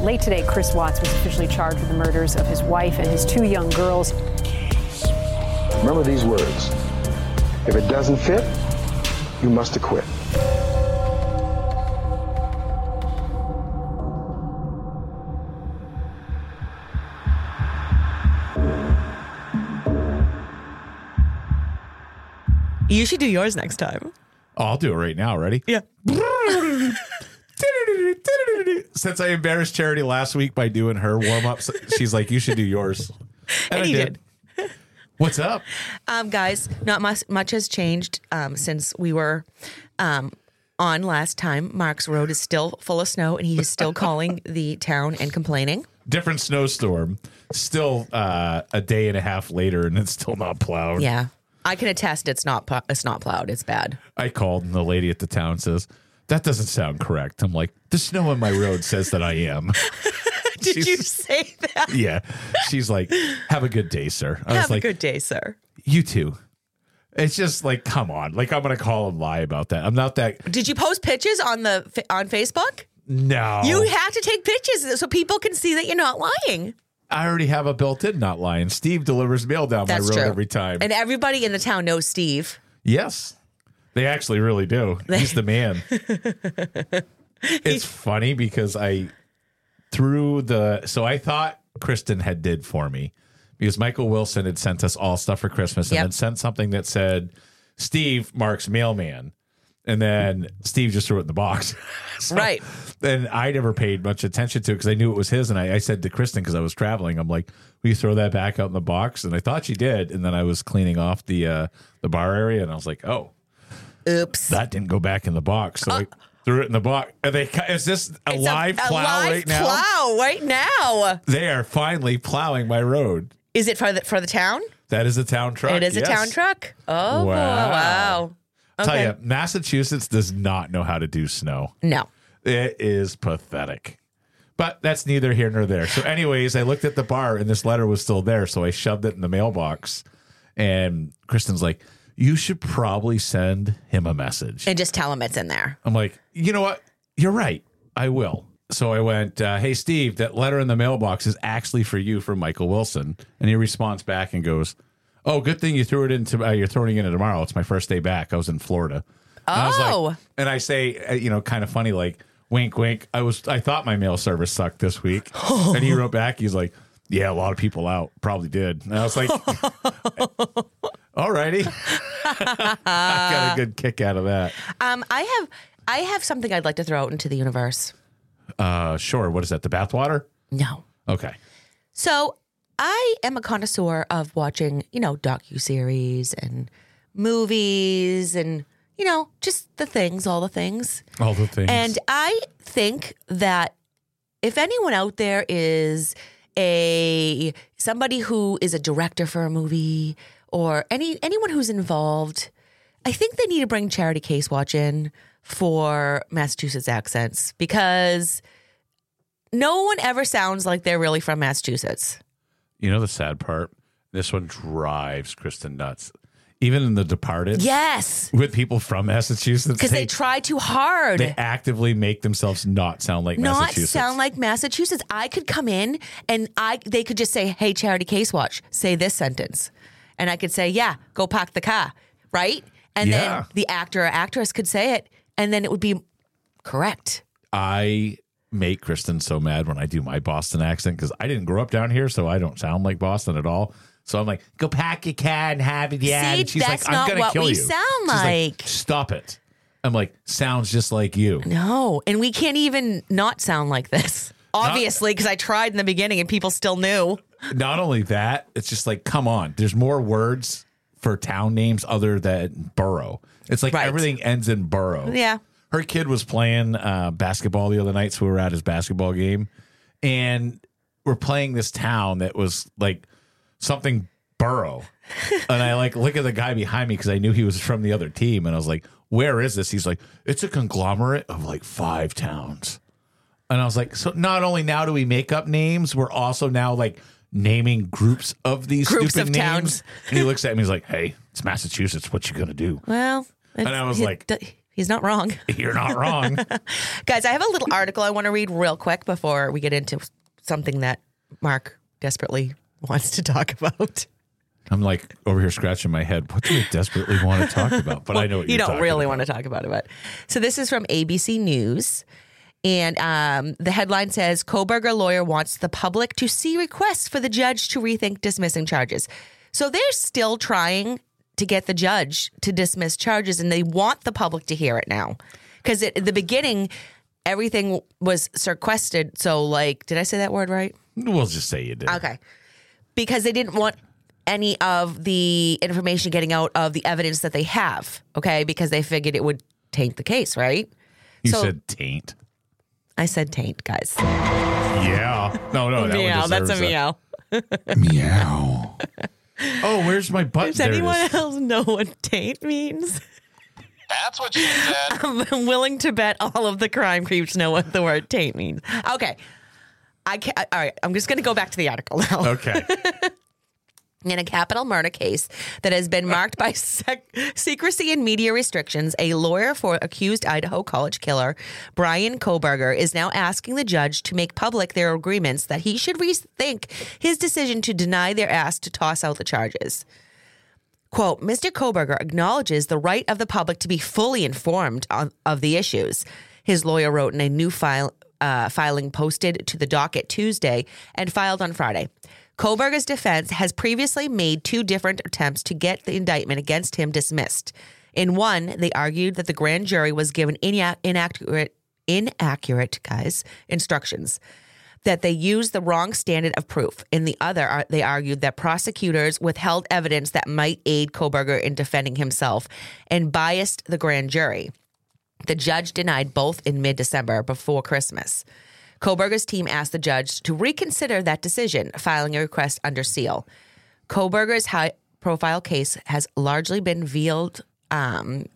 Late today, Chris Watts was officially charged with the murders of his wife and his two young girls. Remember these words. If it doesn't fit, you must acquit. You should do yours next time. Oh, I'll do it right now. Ready? Yeah. Since I embarrassed Charity last week by doing her warm ups, she's like, "You should do yours." And, I you did. What's up? Um, guys, not much, much has changed um, since we were um, on last time. Mark's road is still full of snow, and he is still calling the town and complaining. Different snowstorm. Still uh, a day and a half later, and it's still not plowed. Yeah, I can attest it's not it's not plowed. It's bad. I called, and the lady at the town says, "That doesn't sound correct." I'm like, "The snow on my road says that I am." Did She's- you say that? yeah. She's like, "Have a good day, sir." I was Have like, a good day, sir. "You too." It's just like, come on. Like, I'm gonna call and lie about that. I'm not that. Did you post pictures on the on Facebook? No, You have to take pictures so people can see that you're not lying. I already have a built-in not lying. Steve delivers mail down That's my road true every time. And everybody in the town knows Steve. yes, they actually really do. He's the man. it's funny because I through the so I thought Kristen had did for me because Michael Wilson had sent us all stuff for Christmas and Yep. then sent something that said Steve Mark's mailman. And then Steve just threw it in the box. So- Right. And I never paid much attention to it because I knew it was his. And I, I said to Kristen, because I was traveling, I'm like, will you throw that back out in the box? And I thought she did. And then I was cleaning off the uh, the bar area and I was like, oh, Oops. that didn't go back in the box. So I threw it in the box. Are they, is this a Uh, live a plow live right now? plow right now. They are finally plowing my road. Is it for the for the town? That is a town truck. It is a town truck. Oh Wow. wow. Tell you, Massachusetts does not know how to do snow. No. It is pathetic. But that's neither here nor there. So, anyways, I looked at the bar and this letter was still there. So I shoved it in the mailbox. And Kristen's like, You should probably send him a message. And just tell him it's in there. I'm like, You know what? You're right. I will. So I went, uh, Hey, Steve, that letter in the mailbox is actually for you from Michael Wilson. And he responds back and goes, Oh, good thing you threw it into, uh, you're throwing it in tomorrow. It's my first day back. I was in Florida. And I was like- Oh. and I say, uh, you know, kind of funny, like, wink, wink. I was, I thought my mail service sucked this week. and he wrote back, he's like, yeah, a lot of people out probably did. And I was like, all righty. I got a good kick out of that. Um, I have I have something I'd like to throw out into the universe. Uh, sure. What is that? The bathwater? No. Okay. So I am a connoisseur of watching, you know, docu series and movies and you know just the things, all the things. All the things. And I think that if anyone out there is a somebody who is a director for a movie or any anyone who's involved, I think they need to bring Charity Case Watch in for Massachusetts accents because no one ever sounds like they're really from Massachusetts. You know the sad part? This one drives Kristen nuts. Even in The Departed, Yes. with people from Massachusetts, Because they try too hard. they actively make themselves not sound like not Massachusetts. sound like Massachusetts. I could come in and I they could just say, "Hey, Charity Case Watch, say this sentence," and I could say, "Yeah, go park the car," right? And Yeah. then the actor or actress could say it, and then it would be correct. I make Kristen so mad when I do my Boston accent because I didn't grow up down here, so I don't sound like Boston at all. So I'm like, go pack your cat and have it, yeah. See, and she's that's like, I'm not gonna what kill we you. sound She's like. Stop it. I'm like, sounds just like you. No, and we can't even not sound like this. Obviously, because I tried in the beginning and people still knew. Not only that, it's just like, come on. There's more words for town names other than borough. It's like Right. everything ends in borough. Yeah. her kid was playing uh, basketball the other night, so we were at his basketball game, and we're playing this town that was like something borough, and I like look at the guy behind me because I knew he was from the other team, and I was like, "Where is this?" He's like, "It's a conglomerate of like five towns," and I was like, "So not only now do we make up names, we're also now like." Naming groups of these Groups stupid of names, towns. and he looks at me. He's like, "Hey, it's Massachusetts. What you gonna do? Well, And I was he- like- d- he's not wrong. You're not wrong." Guys, I have a little article I want to read real quick before we get into something that Mark desperately wants to talk about. I'm like over here scratching my head. What do you desperately want to talk about? But I know what you you're don't talking really about. want to talk about it. But so this is from ABC News. And um, the headline says Kohberger lawyer wants the public to see requests for the judge to rethink dismissing charges. So they're still trying to get the judge to dismiss charges, and they want the public to hear it now. Because at the beginning, everything was sequestered. So, like, did I say that word right? We'll just say you did. Okay. Because they didn't want any of the information getting out of the evidence that they have. Okay. Because they figured it would taint the case, right? You So- said taint. I said taint, guys. Yeah. No, no, that meow. one That's a deserves meow. Meow. oh, where's my butt? Does anyone else know what taint means? That's what she said. I'm willing to bet all of the crime creeps know what the word taint means. Okay. I can't, all right. I'm just going to go back to the article now. Okay. In a capital murder case that has been marked by sec- secrecy and media restrictions, a lawyer for accused Idaho college killer Bryan Kohberger is now asking the judge to make public their agreements that he should rethink his decision to deny their ask to toss out the charges. Quote, Mr. Kohberger acknowledges the right of the public to be fully informed on, of the issues. His lawyer wrote in a new file, uh, filing posted to the docket Tuesday and filed on Friday. Kohberger's defense has previously made two different attempts to get the indictment against him dismissed. In one, they argued that the grand jury was given ina- inaccurate, inaccurate, guys, instructions that they used the wrong standard of proof. In the other, they argued that prosecutors withheld evidence that might aid Kohberger in defending himself and biased the grand jury. The judge denied both in mid December before Christmas. Kohberger's team asked the judge to reconsider that decision, filing a request under seal. Kohberger's high profile case has largely been veiled, um,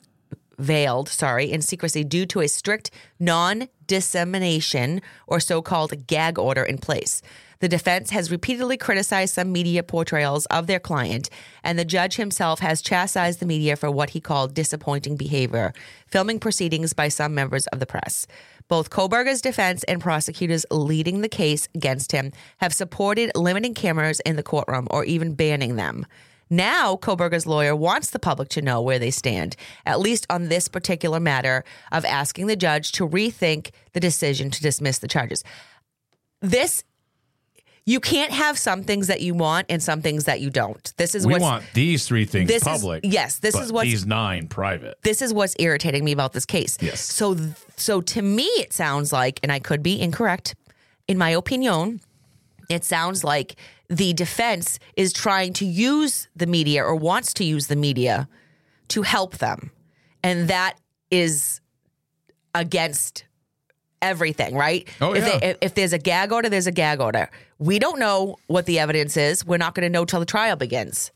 veiled, sorry, in secrecy due to a strict non dissemination or so called gag order in place. The defense has repeatedly criticized some media portrayals of their client, and the judge himself has chastised the media for what he called disappointing behavior, filming proceedings by some members of the press. Both Kohberger's defense and prosecutors leading the case against him have supported limiting cameras in the courtroom or even banning them. Now, Kohberger's lawyer wants the public to know where they stand, at least on this particular matter of asking the judge to rethink the decision to dismiss the charges. This, you can't have some things that you want and some things that you don't. This is we want these three things this is- public. yes, this is what these nine private. this is what's irritating me about this case. Yes. So so to me it sounds like and I could be incorrect in my opinion, it sounds like the defense is trying to use the media or wants to use the media to help them. And that is against everything, right? Oh, if, yeah. if, if there's a gag order, there's a gag order. We don't know what the evidence is. We're not going to know till the trial begins.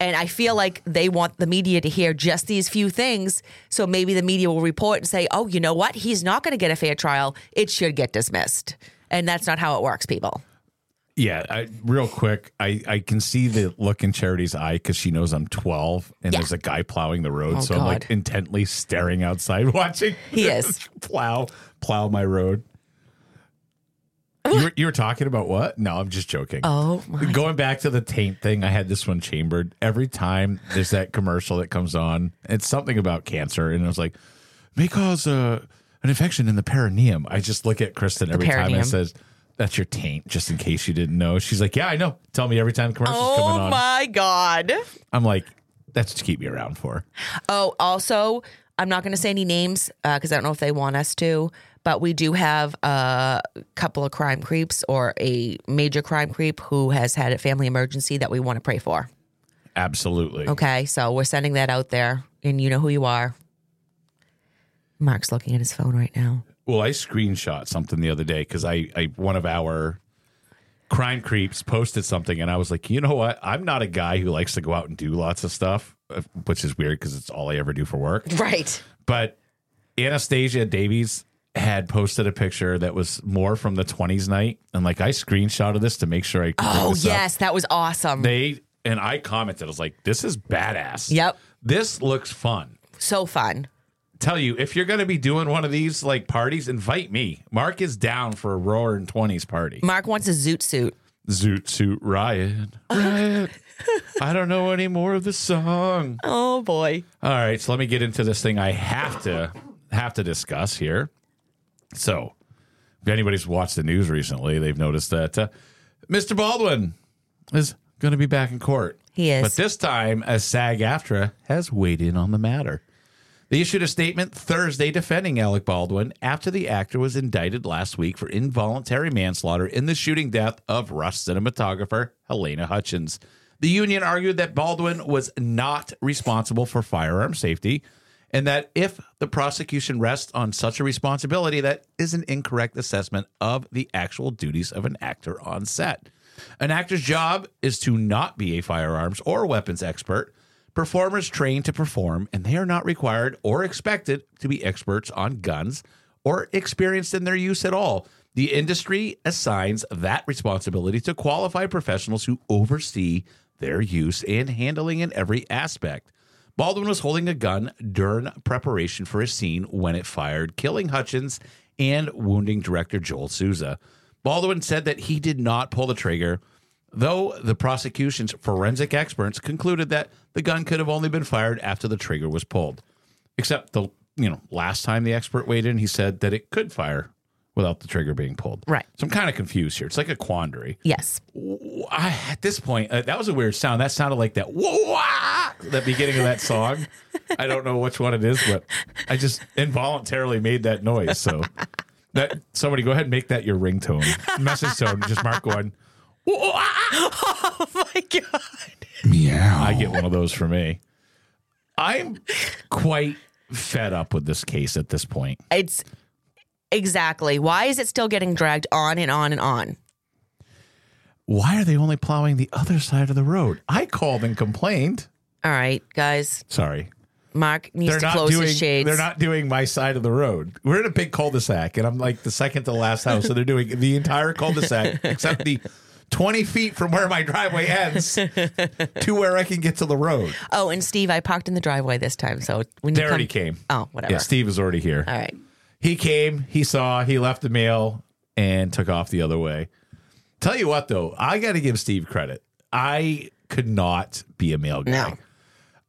And I feel like they want the media to hear just these few things. So maybe the media will report and say, oh, you know what? He's not going to get a fair trial. It should get dismissed. And that's not how it works, people. Yeah, I, real quick, I, I can see the look in Charity's eye because she knows I'm 12 and Yeah. there's a guy plowing the road. Oh, so I'm like intently staring outside, watching He is. plow plow my road. You were, you were talking about what? No, I'm just joking. Oh, my. Going back to the taint thing, I had this one chambered. Every time there's that commercial that comes on, it's something about cancer, and it was like, may cause uh, an infection in the perineum. I just look at Kristen every time and says, that's your taint, just in case you didn't know. She's like, yeah, I know. Tell me every time the commercial's coming on. Oh, on. my God. I'm like, that's to keep me around for. Oh, also, I'm not going to say any names because I don't know if they want us to, but we do have a couple of crime creeps or a major crime creep who has had a family emergency that we want to pray for. Absolutely. Okay, so we're sending that out there, and you know who you are. Mark's looking at his phone right now. Well, I screenshot something the other day because I, I one of our crime creeps posted something, and I was like, you know what? I'm not a guy who likes to go out and do lots of stuff, which is weird because it's all I ever do for work. Right. But Anastasia Davies had posted a picture that was more from the 20s night, and like I screenshotted this to make sure I. Could Oh, this up. yes, that was awesome. They and I commented, I was like, "This is badass." Yep. This looks fun. so fun. tell you if you're going to be doing one of these like parties, invite me. Mark is down for a roaring twenties party. Mark wants a zoot suit. Zoot suit riot, riot. I don't know any more of the song. Oh, boy. All right, so let me get into this thing. I have to have to discuss here. So, if anybody's watched the news recently, they've noticed that uh, Mr. Baldwin is going to be back in court. He is. But this time, a SAG-AFTRA has weighed in on the matter. They issued a statement Thursday defending Alec Baldwin after the actor was indicted last week for involuntary manslaughter in the shooting death of Rust cinematographer Halyna Hutchins. The union argued that Baldwin was not responsible for firearm safety and that if the prosecution rests on such a responsibility, that is an incorrect assessment of the actual duties of an actor on set. An actor's job is to not be a firearms or weapons expert. Performers train to perform, and they are not required or expected to be experts on guns or experienced in their use at all. The industry assigns that responsibility to qualified professionals who oversee their use and handling in every aspect. Baldwin was holding a gun during preparation for a scene when it fired, killing Hutchins and wounding director Joel Souza. Baldwin said that he did not pull the trigger, though the prosecution's forensic experts concluded that the gun could have only been fired after the trigger was pulled. Except the you know last time the expert weighed in, he said that it could fire without the trigger being pulled. Right. So I'm kind of confused here. It's like a quandary. Yes. I, at this point, uh, that was a weird sound. That sounded like that wah, that beginning of that song. I don't know which one it is, but I just involuntarily made that noise. So that somebody go ahead and make that your ringtone, message tone. Just Mark going. "Wah." Oh, my God. Meow. I get one of those for me. I'm quite fed up with this case at this point. It's exactly. Why is it still getting dragged on and on and on? Why are they only plowing the other side of the road? I called and complained. All right, guys. Sorry. Mark needs they're to close doing his shades. they're not doing my side of the road. We're in a big cul-de-sac, and I'm like the second to last house, so they're doing the entire cul-de-sac except the 20 feet from where my driveway ends to where I can get to the road. Oh, and Steve, I parked in the driveway this time. So when They you already come, came. Oh, whatever. Yeah, Steve is already here. All right. He came, he saw, he left the mail, and took off the other way. Tell you what, though, I got to give Steve credit. I could not be a mail guy. No.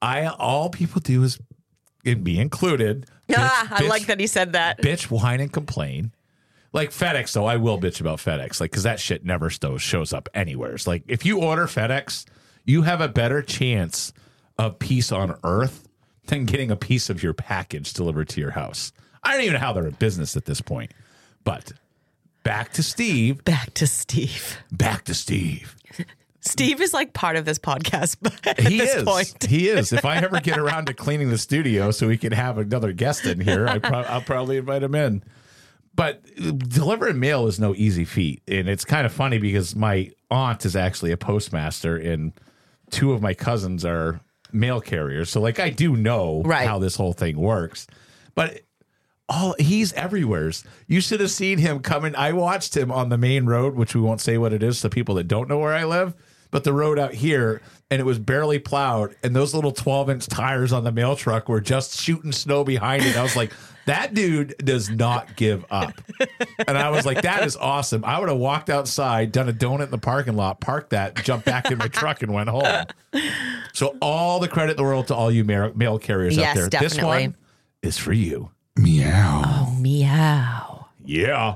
I all people do is and be included. ah, bitch- I like that he said that. bitch, whine, and complain. Like FedEx, though, I will bitch about FedEx, like because that shit never sto- shows up anywhere. It's like if you order FedEx, you have a better chance of peace on Earth than getting a piece of your package delivered to your house. I don't even know how they're in business at this point. But back to Steve. Back to Steve. Back to Steve. Steve is like part of this podcast at he this is. point. He is. If I ever get around to cleaning the studio so we can have another guest in here, I pro- I'll probably invite him in. But uh, delivering mail is no easy feat, and it's kind of funny because my aunt is actually a postmaster, and two of my cousins are mail carriers. So, like, I do know Right. how this whole thing works. But all he's everywhere's. You should have seen him coming. I watched him on the main road, which we won't say what it is to people that don't know where I live, but the road out here, and it was barely plowed, and those little 12 inch tires on the mail truck were just shooting snow behind it. I was like, that dude does not give up. And I was like, that is awesome. I would have walked outside, done a donut in the parking lot, parked that, jumped back in my truck, and went home. So all the credit in the world to all you mail, mail carriers Yes, out there. This one is for you. Oh, meow. Yeah.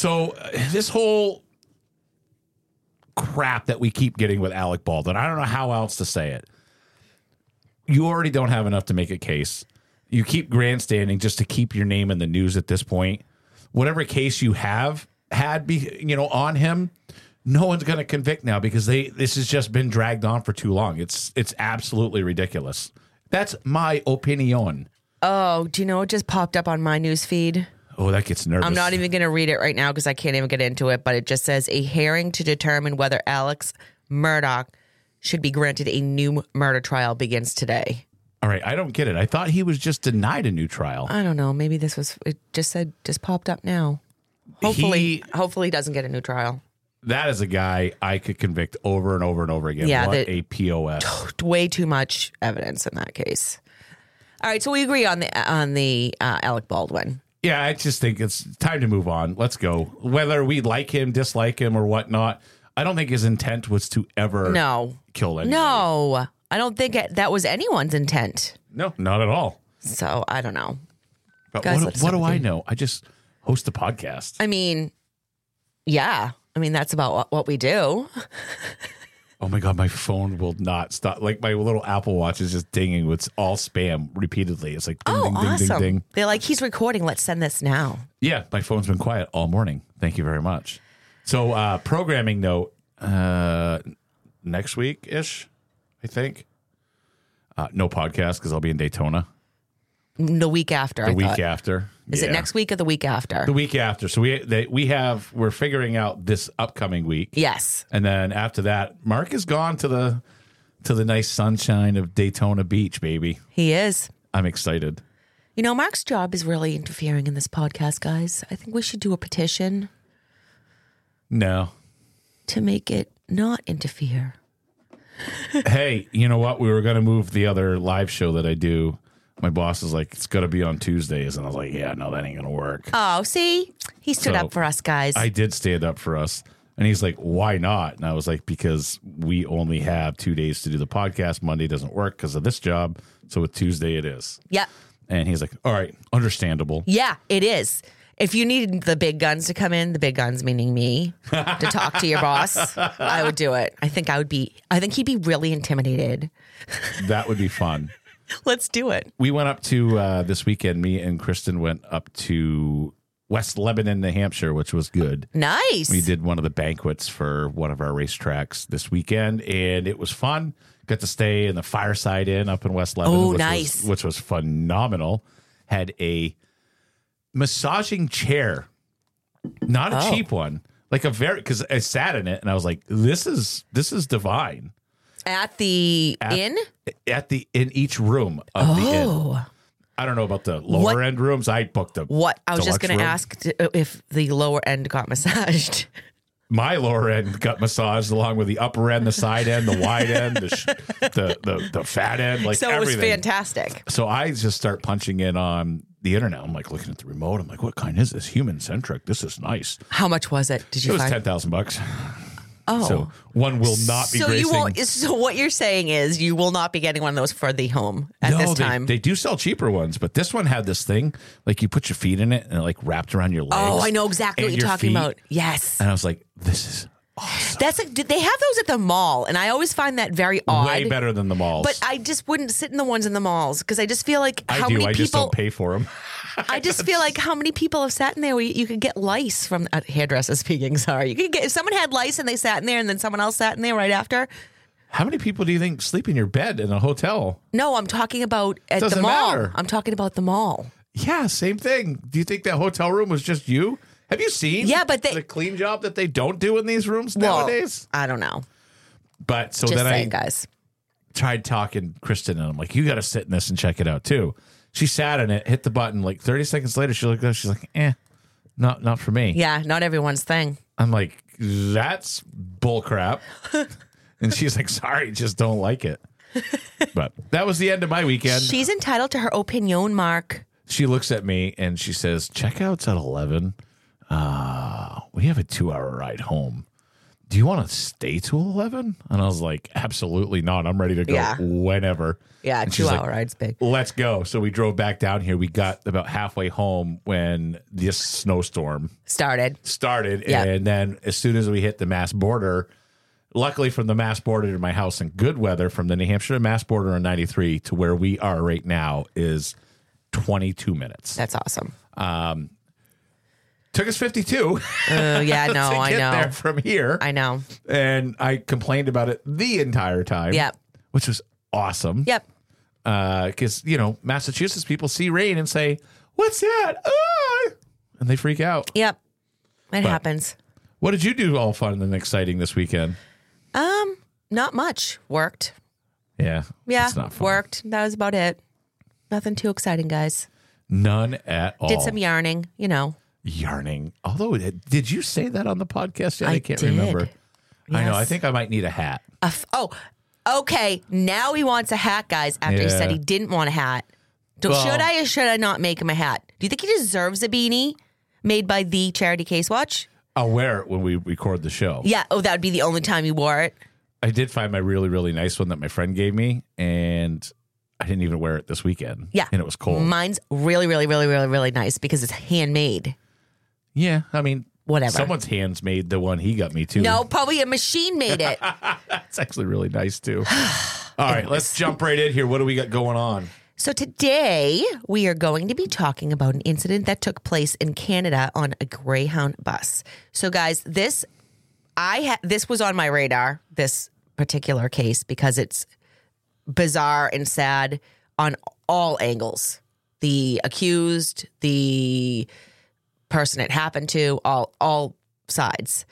So uh, this whole crap that we keep getting with Alec Baldwin, I don't know how else to say it. You already don't have enough to make a case. You keep grandstanding just to keep your name in the news at this point. Whatever case you have had, be you know, on him, no one's going to convict now because they this has just been dragged on for too long. It's it's absolutely ridiculous. That's my opinion. Oh, do you know what just popped up on my news feed? Oh, that gets nervous. I'm not even going to read it right now because I can't even get into it, but it just says a hearing to determine whether Alex Murdaugh should be granted a new murder trial begins today. All right, I don't get it. I thought he was just denied a new trial. I don't know. Maybe this was, it just said, just popped up now. Hopefully, He- hopefully he doesn't get a new trial. that is a guy I could convict over and over and over again. Yeah, what that- a pos. Way too much evidence in that case. All right, so we agree on the on the uh, Alec Baldwin. Yeah, I just think it's time to move on. Let's go. Whether we like him, dislike him, or whatnot, I don't think his intent was to ever No, kill anybody. no, I don't think it, that was anyone's intent. no, not at all. So I don't know. But Guys, what, what do I know? I just host a podcast. I mean, yeah. I mean, that's about what, what we do. Oh my god, my phone will not stop. Like my little Apple Watch is just dinging with all spam repeatedly. It's like ding, Oh, ding, ding, awesome. ding, ding. They're like, he's recording. Let's send this now. Yeah, my phone's been quiet all morning. Thank you very much. So, uh, programming note uh, next week ish, I think. Uh, no podcast because I'll be in Daytona The week after. the I week thought. after. Is it next week or the week after? The week after. So we they, we have we're figuring out this upcoming week, yes. and then after that, Mark is gone to the to the nice sunshine of Daytona Beach, baby. He is. I'm excited. You know, Mark's job is really interfering in this podcast, guys. I think we should do a petition No, to make it not interfere. hey, you know what? We were going to move the other live show that I do. My boss is like, it's got to be on Tuesdays. And I was like, yeah, no, that ain't going to work. Oh, see? He stood So, up for us, guys. I did stand up for us. And he's like, why not? And I was like, because we only have two days to do the podcast. Monday doesn't work because of this job. So with Tuesday, it is. yeah. And he's like, all right, understandable. Yeah, it is. If you need the big guns to come in, the big guns meaning me, to talk to your boss, I would do it. I think I would be, I think he'd be really intimidated. That would be fun. Let's do it. we went up to uh, this weekend. Me and Kristen went up to West Lebanon, New Hampshire, which was good. Nice. We did one of the banquets for one of our racetracks this weekend, and it was fun. Got to stay in the Fireside Inn up in West Lebanon, Oh, which nice. was, which was phenomenal. Had a massaging chair, not a Oh. cheap one, like a very because I sat in it and I was like, "This is this is divine." At the At- inn? At the in each room of the inn. Oh. I don't know about the lower What- end rooms. I booked a What? I was just deluxe going to room. ask t- uh, if the lower end got massaged. my lower end got massaged along with the upper end, the side end, the wide end, the sh- the, the the fat end, like so it everything. was fantastic. So I just start punching in on the internet. I'm like looking at the remote. I'm like, what kind is this? Human centric. This is nice. How much was it? Did you It you was find? ten thousand bucks. Oh. So one will not be so gracing. you won't. So what you're saying is you will not be getting one of those for the home at no, this they, time. they do sell cheaper ones, but this one had this thing like you put your feet in it and it like wrapped around your legs. oh, I know exactly what you're talking feet. about. Yes, And I was like, this is Awesome. that's like did they have those at the mall, and I always find that very odd. way better than the malls. But I just wouldn't sit in the ones in the malls because I just feel like I how do. many I people. just don't pay for them. I just feel like how many people have sat in there where you, you could get lice from uh, hairdresser speaking. Sorry, you could get if someone had lice and they sat in there, and then someone else sat in there right after. How many people do you think sleep in your bed in a hotel? No, I'm talking about at the Doesn't mall. matter. I'm talking about the mall. Yeah, same thing. Do you think that hotel room was just you? Have you seen? Yeah, but they- the clean job that they don't do in these rooms Well, nowadays. I don't know. But so Just then saying, I guys. tried talking Kristen, and I'm like, "You got to sit in this and check it out too." She sat in it, hit the button. Like 30 seconds later, she looked up. She's like, "Eh, not not for me." Yeah, not everyone's thing. I'm like, "That's bull crap." and she's like, "Sorry, just don't like it." but that was the end of my weekend. She's entitled to her opinion, Mark. she looks at me and she says, "Checkout's at 11. Uh, we have a two-hour ride home. Do you want to stay till 11?" And I was like, "Absolutely not. I'm ready to go Yeah. whenever." Yeah, And two like, hour ride's big. Let's go. So we drove back down here. We got about halfway home when this snowstorm Started. started. Yeah. And then as soon as we hit the Mass border, luckily from the Mass border to my house in good weather, from the New Hampshire to Mass border on 93 to where we are right now is 22 minutes. That's awesome. Um, Took us 52 Uh, yeah, no, to I get know. there from here. I know. and I complained about it the entire time. Yep. Which was awesome. Yep. because you know Massachusetts people see rain and say, "What's that?" Ah! and they freak out. Yep. It But- happens. What did you do all fun and exciting this weekend? Um, not much. Worked. Yeah, Yeah, it's not fun. worked. That was about it. Nothing too exciting, guys. None at all. Did some yarning, you know. Yarning. Although, did you say that on the podcast? I, I can't did. remember. I know. I think I might need a hat. A f- oh, okay. Now he wants a hat, guys. After he said he didn't want a hat. Well- should I or should I not make him a hat? Do you think he deserves a beanie made by the charity Case Watch? I'll wear it when we record the show. Yeah. Oh, that would be the only time he wore it. I did find my really, really nice one that my friend gave me, and I didn't even wear it this weekend. Yeah. and it was cold. Mine's really, really, really, really, really nice because it's handmade. Yeah, I mean, Whatever. Someone's hands made the one he got me too. No, probably a machine made it. That's actually really nice too. All right, let's jump right in here. What do we got going on? So today we are going to be talking about an incident that took place in Canada on a Greyhound bus. So guys, this I ha- this was on my radar this particular case because it's bizarre and sad on all angles. The accused, the person it happened to, all all sides.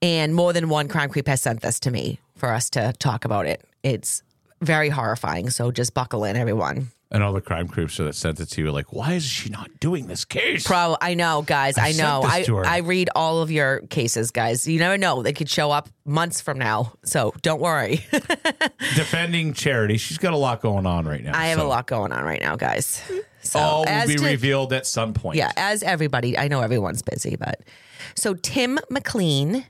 And more than one crime creep has sent this to me for us to talk about it. It's very horrifying. So just buckle in, everyone. And all the crime creeps that sent it to you, like, why is she not doing this case? Pro, I know, guys. I I, know. I. I read all of your cases, guys. You never know; they could show up months from now. So don't worry. Defending charity. She's got a lot going on right now. I have so a lot going on right now, guys. So All will be to- revealed at some point. Yeah, as everybody, I know everyone's busy, but so Tim McLean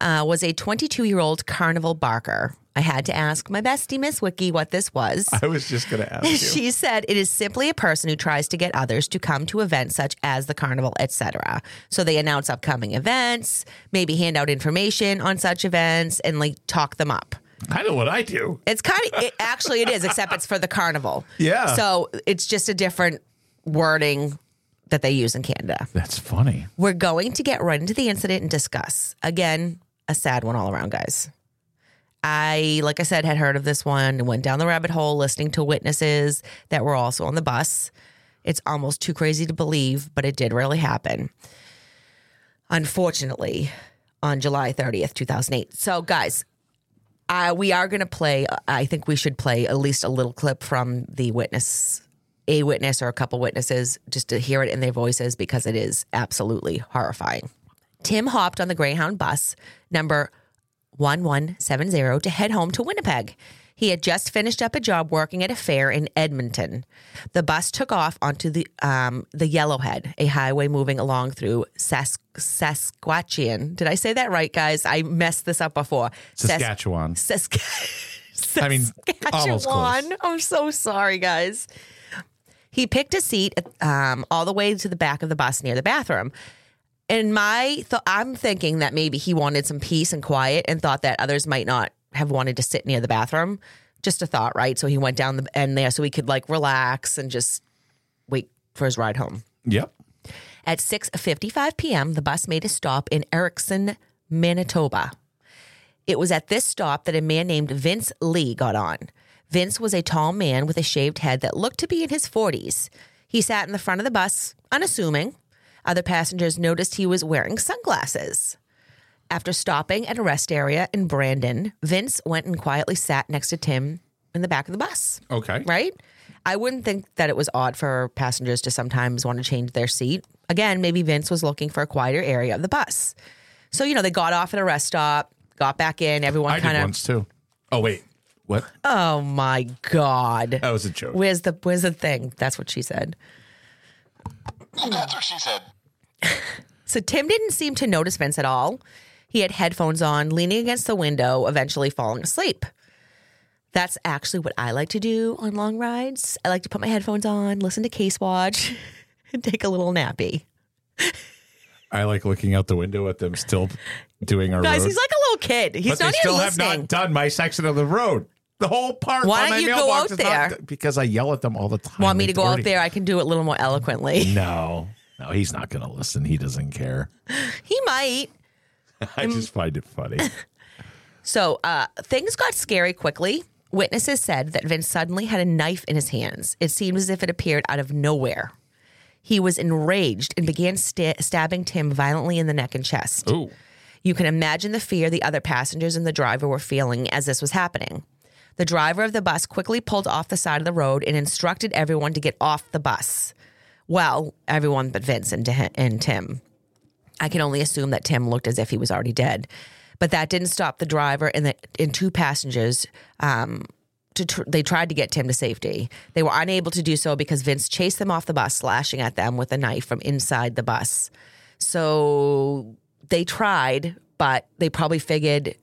uh, was a 22 year old carnival barker. I had to ask my bestie, Miss Wiki, what this was. I was just going to ask you. She said it is simply a person who tries to get others to come to events such as the carnival, etc. So they announce upcoming events, maybe hand out information on such events, and like talk them up. Kind of what I do. It's kind of it, actually it is, except it's for the carnival. Yeah. So it's just a different wording that they use in Canada. That's funny. We're going to get right into the incident and discuss. Again, a sad one all around, guys. I, like I said, had heard of this one and went down the rabbit hole listening to witnesses that were also on the bus. It's almost too crazy to believe, but it did really happen. Unfortunately, on July 30th, 2008. So, guys, uh, we are going to play, I think we should play at least a little clip from the witness, a witness or a couple witnesses, just to hear it in their voices because it is absolutely horrifying. Tim hopped on the Greyhound bus number 1170 to head home to Winnipeg. He had just finished up a job working at a fair in Edmonton. The bus took off onto the um, the Yellowhead, a highway moving along through Sas- Saskatchewan. Did I say that right, guys? I messed this up before. Sas- Saskatchewan. Sask- I mean, almost close. I'm so sorry, guys. He picked a seat um, all the way to the back of the bus near the bathroom. And my, th- I'm thinking that maybe he wanted some peace and quiet, and thought that others might not have wanted to sit near the bathroom. Just a thought, right? So he went down the end there so he could like relax and just wait for his ride home. Yep. At 6:55 p.m., the bus made a stop in Erickson, Manitoba. It was at this stop that a man named Vince Li got on. Vince was a tall man with a shaved head that looked to be in his 40s. He sat in the front of the bus, unassuming. Other passengers noticed he was wearing sunglasses. After stopping at a rest area in Brandon, Vince went and quietly sat next to Tim in the back of the bus Okay. right? I wouldn't think that it was odd for passengers to sometimes want to change their seat. Again, maybe Vince was looking for a quieter area of the bus. So, you know, they got off at a rest stop, got back in, everyone I did kind of once too. Oh wait, what? Oh my god. That was a joke. Where's the where's the thing? That's what she said. That's what she said. So Tim didn't seem to notice Vince at all. He had headphones on, leaning against the window, eventually falling asleep. That's actually what I like to do on long rides. I like to put my headphones on, listen to Case Watch, and take a little nappy. I like looking out the window at them still doing our Guys, road. he's like a little kid. He's but not they still even have listening. not done my section of the road. The whole part. Why don't my you go out is not there? because I yell at them all the time. Want me to go out there? I can do it a little more eloquently. No, no, he's not going to listen. He doesn't care. he might. I just find it funny. So uh, things got scary quickly. Witnesses said that Vince suddenly had a knife in his hands. It seemed as if it appeared out of nowhere. He was enraged and began sta- stabbing Tim violently in the neck and chest. Ooh. You can imagine the fear the other passengers and the driver were feeling as this was happening. The driver of the bus quickly pulled off the side of the road and instructed everyone to get off the bus. Well, everyone but Vince and, and Tim. I can only assume that Tim looked as if he was already dead. But that didn't stop the driver and the and two passengers. Um, to tr- they tried to get Tim to safety. They were unable to do so because Vince chased them off the bus, slashing at them with a knife from inside the bus. So they tried, but they probably figured,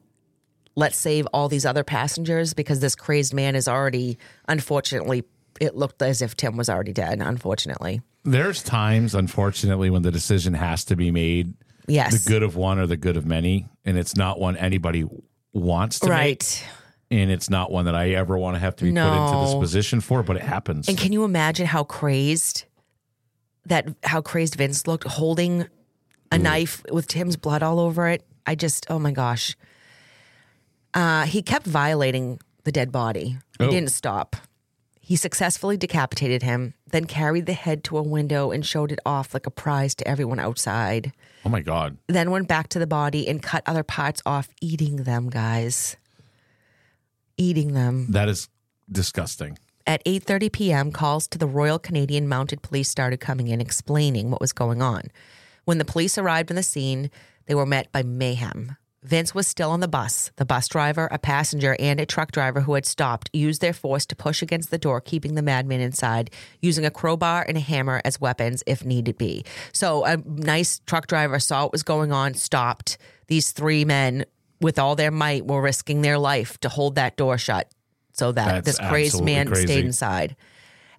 let's save all these other passengers because this crazed man is already, unfortunately, it looked as if Tim was already dead, unfortunately. There's times, unfortunately, when the decision has to be made. Yes. The good of one or the good of many, and it's not one anybody wants to make, right. and it's not one that I ever want to have to be put into this position for, but it happens. And can you imagine how crazed that how crazed Vince looked holding a knife with Tim's blood all over it? I just oh my gosh. Uh, he kept violating the dead body. He Oh. didn't stop. He successfully decapitated him, then carried the head to a window and showed it off like a prize to everyone outside. oh my God. Then went back to the body and cut other parts off, eating them, guys. Eating them. That is disgusting. At 8:30 p.m., calls to the Royal Canadian Mounted Police started coming in explaining what was going on. When the police arrived on the scene, they were met by mayhem. Vince was still on the bus. The bus driver, a passenger, and a truck driver who had stopped used their force to push against the door, keeping the madman inside, using a crowbar and a hammer as weapons if needed be. So a nice truck driver saw what was going on, stopped. These three men, with all their might, were risking their life to hold that door shut so that That's this crazed man crazy. stayed inside.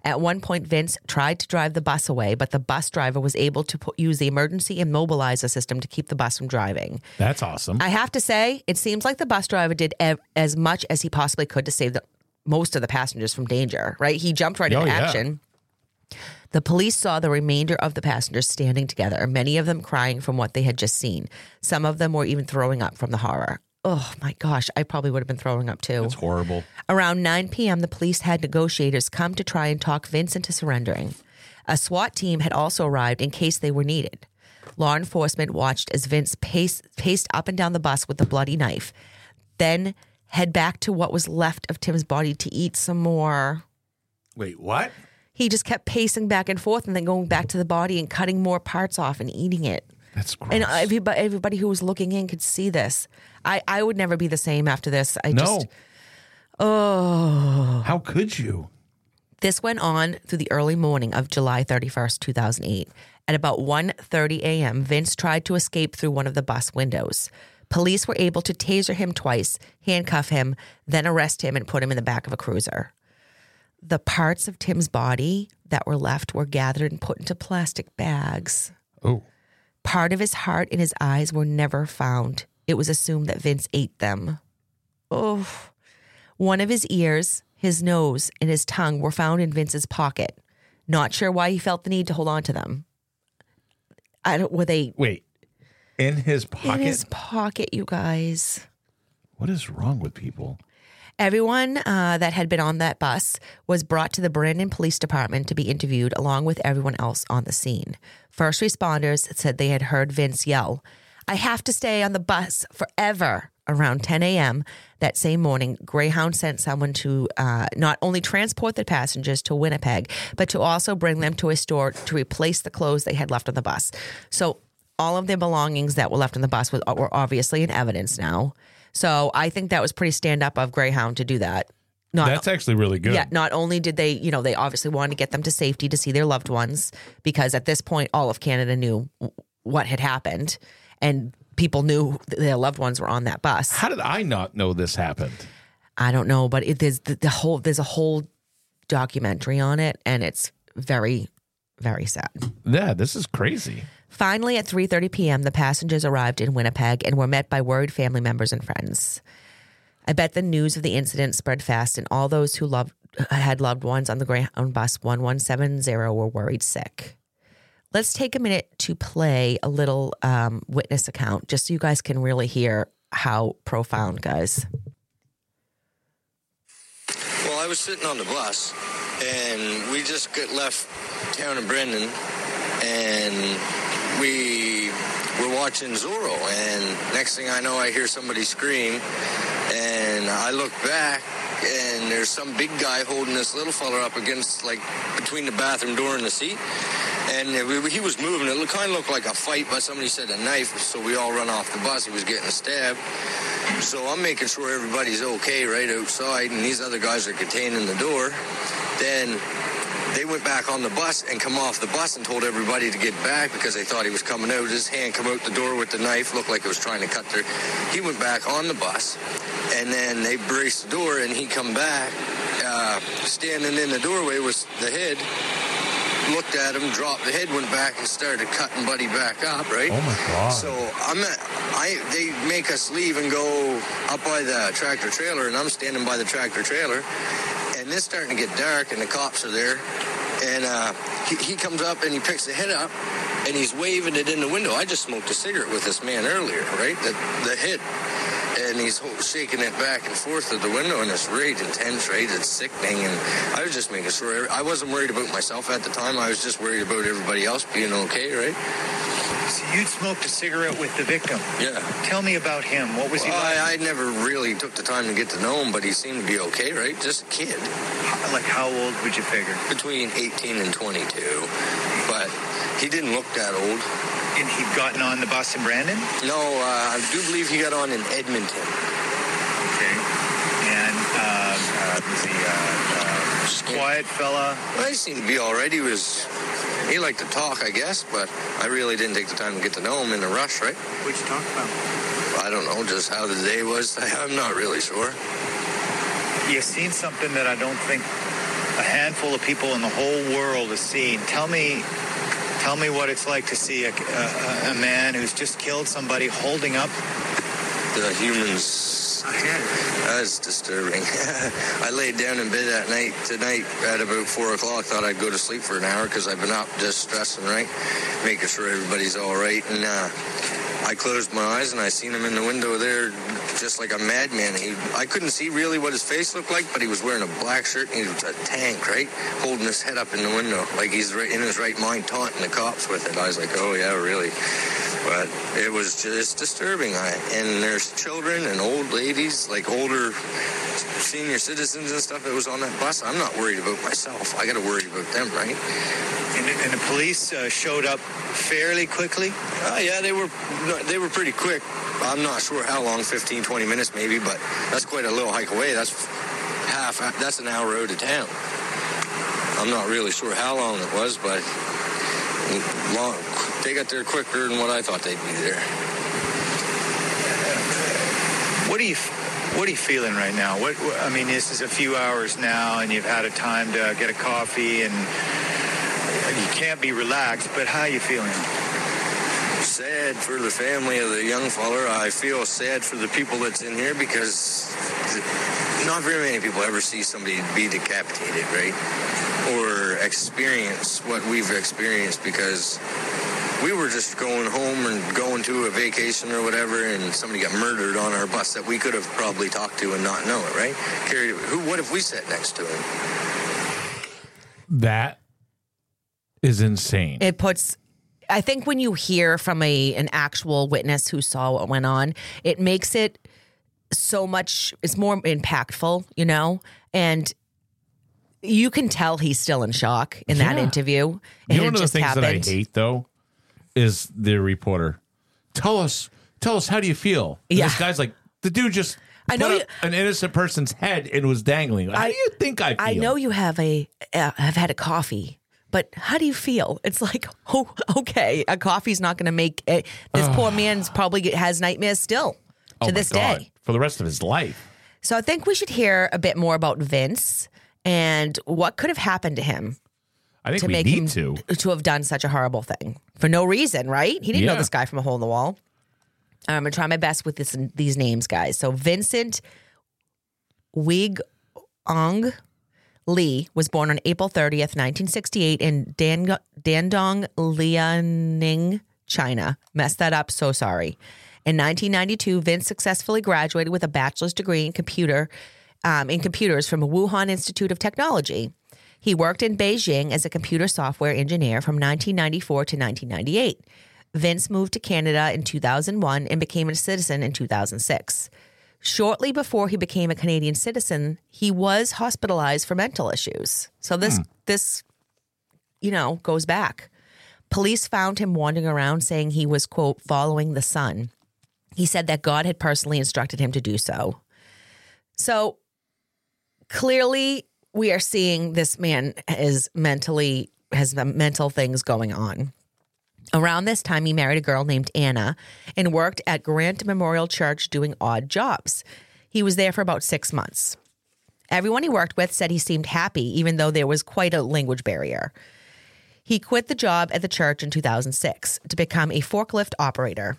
At one point, Vince tried to drive the bus away, but the bus driver was able to put, use the emergency immobilizer system to keep the bus from driving. That's awesome. I have to say, it seems like the bus driver did ev- as much as he possibly could to save the, most of the passengers from danger, right? He jumped right Oh, into yeah. action. The police saw the remainder of the passengers standing together, many of them crying from what they had just seen. Some of them were even throwing up from the horror. Oh my gosh, I probably would have been throwing up too. It's horrible. Around 9 p.m., the police had negotiators come to try and talk Vince into surrendering. A SWAT team had also arrived in case they were needed. Law enforcement watched as Vince paced, paced up and down the bus with the bloody knife, then head back to what was left of Tim's body to eat some more. Wait, what? He just kept pacing back and forth and then going back to the body and cutting more parts off and eating it. That's gross. And everybody, everybody who was looking in could see this. I, I would never be the same after this. I no. just, oh. How could you? This went on through the early morning of July 31st, 2008. At about 1:30 a.m., Vince tried to escape through one of the bus windows. Police were able to taser him twice, handcuff him, then arrest him and put him in the back of a cruiser. The parts of Tim's body that were left were gathered and put into plastic bags. Oh. Part of his heart and his eyes were never found. It was assumed that Vince ate them. Oh. One of his ears, his nose, and his tongue were found in Vince's pocket. Not sure why he felt the need to hold on to them. I don't were they Wait. In his pocket? in his pocket, you guys. what is wrong with people? Everyone uh, that had been on that bus was brought to the Brandon Police Department to be interviewed along with everyone else on the scene. First responders said they had heard Vince yell, I have to stay on the bus forever. Around 10 a.m. that same morning, Greyhound sent someone to uh, not only transport the passengers to Winnipeg, but to also bring them to a store to replace the clothes they had left on the bus. So all of their belongings that were left on the bus were obviously in evidence now. So I think that was pretty stand up of Greyhound to do that. Not, That's actually really good. yeah, not only did they, you know, they obviously wanted to get them to safety to see their loved ones because at this point, all of Canada knew what had happened and people knew their loved ones were on that bus. How did I not know this happened? I don't know, but it, there's the, the whole, there's a whole documentary on it and it's very, very sad. Yeah, this is crazy. Finally, at 3:30 p.m., the passengers arrived in Winnipeg and were met by worried family members and friends. I bet the news of the incident spread fast, and all those who loved had loved ones on the Greyhound bus 1170 were worried sick. Let's take a minute to play a little um, witness account, just so you guys can really hear how profound, guys. Well, I was sitting on the bus, and we just got left town of Brandon, and we were watching Zorro. And next thing I know, I hear somebody scream, and I look back, and there's some big guy holding this little fella up against, like, between the bathroom door and the seat. And he was moving. It kind of looked like a fight, but somebody said a knife, so we all run off the bus. He was getting stabbed. So I'm making sure everybody's okay right outside, and these other guys are containing the door. Then they went back on the bus and come off the bus and told everybody to get back because they thought he was coming out. His hand come out the door with the knife, looked like it was trying to cut their. He went back on the bus, and then they braced the door, and he come back. Uh, standing in the doorway was the head. Looked at him, dropped the head, went back and started cutting Buddy back up. Right. Oh my god. So I'm at, I they make us leave and go up by the tractor trailer, and I'm standing by the tractor trailer, and it's starting to get dark, and the cops are there, and uh, he, he comes up and he picks the head up, and he's waving it in the window. I just smoked a cigarette with this man earlier, right? The the head. And he's shaking it back and forth at the window, and it's right intense, right? It's sickening, and I was just making sure. I wasn't worried about myself at the time. I was just worried about everybody else being okay, right? So you'd smoked a cigarette with the victim. Yeah. Tell me about him. What was he like? I, I never really took the time to get to know him, but he seemed to be okay, right? Just a kid. Like how old would you figure? Between 18 and 22. But he didn't look that old. And he'd gotten on the bus in Brandon? No, uh, I do believe he got on in Edmonton. Okay. And um, uh, was he uh, uh, quiet fella? Well, he seemed to be all right. He was, he liked to talk, I guess, but I really didn't take the time to get to know him in a rush, right? What'd you talk about? I don't know, just how the day was. I'm not really sure. You've seen something that I don't think a handful of people in the whole world have seen. Tell me, tell me what it's like to see a, a, a man who's just killed somebody holding up The humans. head. That's disturbing. I laid down in bed at night tonight at about four o'clock. Thought I'd go to sleep for an hour because I've been up just stressing, right, making sure everybody's all right. And uh, I closed my eyes and I seen him in the window there, just like a madman. He, I couldn't see really what his face looked like, but he was wearing a black shirt and he was a tank, right, holding his head up in the window, like he's right in his right mind, taunting the cops with it. I was like, oh yeah, really. But it was just disturbing. I, and there's children and old ladies, like older senior citizens and stuff that was on that bus. I'm not worried about myself. I got to worry about them, right? And, and the police uh, showed up fairly quickly. Uh, yeah, they were they were pretty quick. I'm not sure how long, 15, 20 minutes maybe, but that's quite a little hike away. That's half. That's an hour road to town. I'm not really sure how long it was, but long, they got there quicker than what I thought they'd be there. What are you What are you feeling right now? What I mean, this is a few hours now, and you've had a time to get a coffee, and you can't be relaxed. But how are you feeling? Sad for the family of the young feller. I feel sad for the people that's in here because not very many people ever see somebody be decapitated, right? Or experience what we've experienced because we were just going home and going to a vacation or whatever, and somebody got murdered on our bus that we could have probably talked to and not know it, right? Carried, who? What if we sat next to him? That is insane. It puts I think when you hear from a an actual witness who saw what went on, it makes it so much it's more impactful, you know? And you can tell he's still in shock in that Yeah. interview. You know, one of the things that I hate though is the reporter. Tell us, tell us, how do you feel? And Yeah. This guy's like, the dude just I know put you- up an innocent person's head and was dangling. How do you think I feel? I know you have a uh, have had a coffee, but how do you feel? It's like, oh, okay, a coffee's not going to make it. This poor man's probably has nightmares still oh to Oh this God. day. for the rest of his life. So I think we should hear a bit more about Vince and what could have happened to him I think to we make need him to. to have done such a horrible thing for no reason, right? He didn't know this guy from a hole in the wall. I'm gonna try my best with this these names, guys. So Vincent Wig Ong Li was born on April 30th, 1968 in Dan- Dandong, Liaoning, China. Messed that up, so sorry. In 1992, Vince successfully graduated with a bachelor's degree in computer um, in computers from Wuhan Institute of Technology. He worked in Beijing as a computer software engineer from 1994 to 1998. Vince moved to Canada in 2001 and became a citizen in 2006. Shortly before he became a Canadian citizen, he was hospitalized for mental issues. So this hmm. this you know, goes back. Police found him wandering around saying he was quote following the sun. He said that God had personally instructed him to do so. So clearly we are seeing this man is mentally has mental things going on. Around this time, he married a girl named Anna and worked at Grant Memorial Church doing odd jobs. He was there for about six months. Everyone he worked with said he seemed happy, even though there was quite a language barrier. He quit the job at the church in 2006 to become a forklift operator.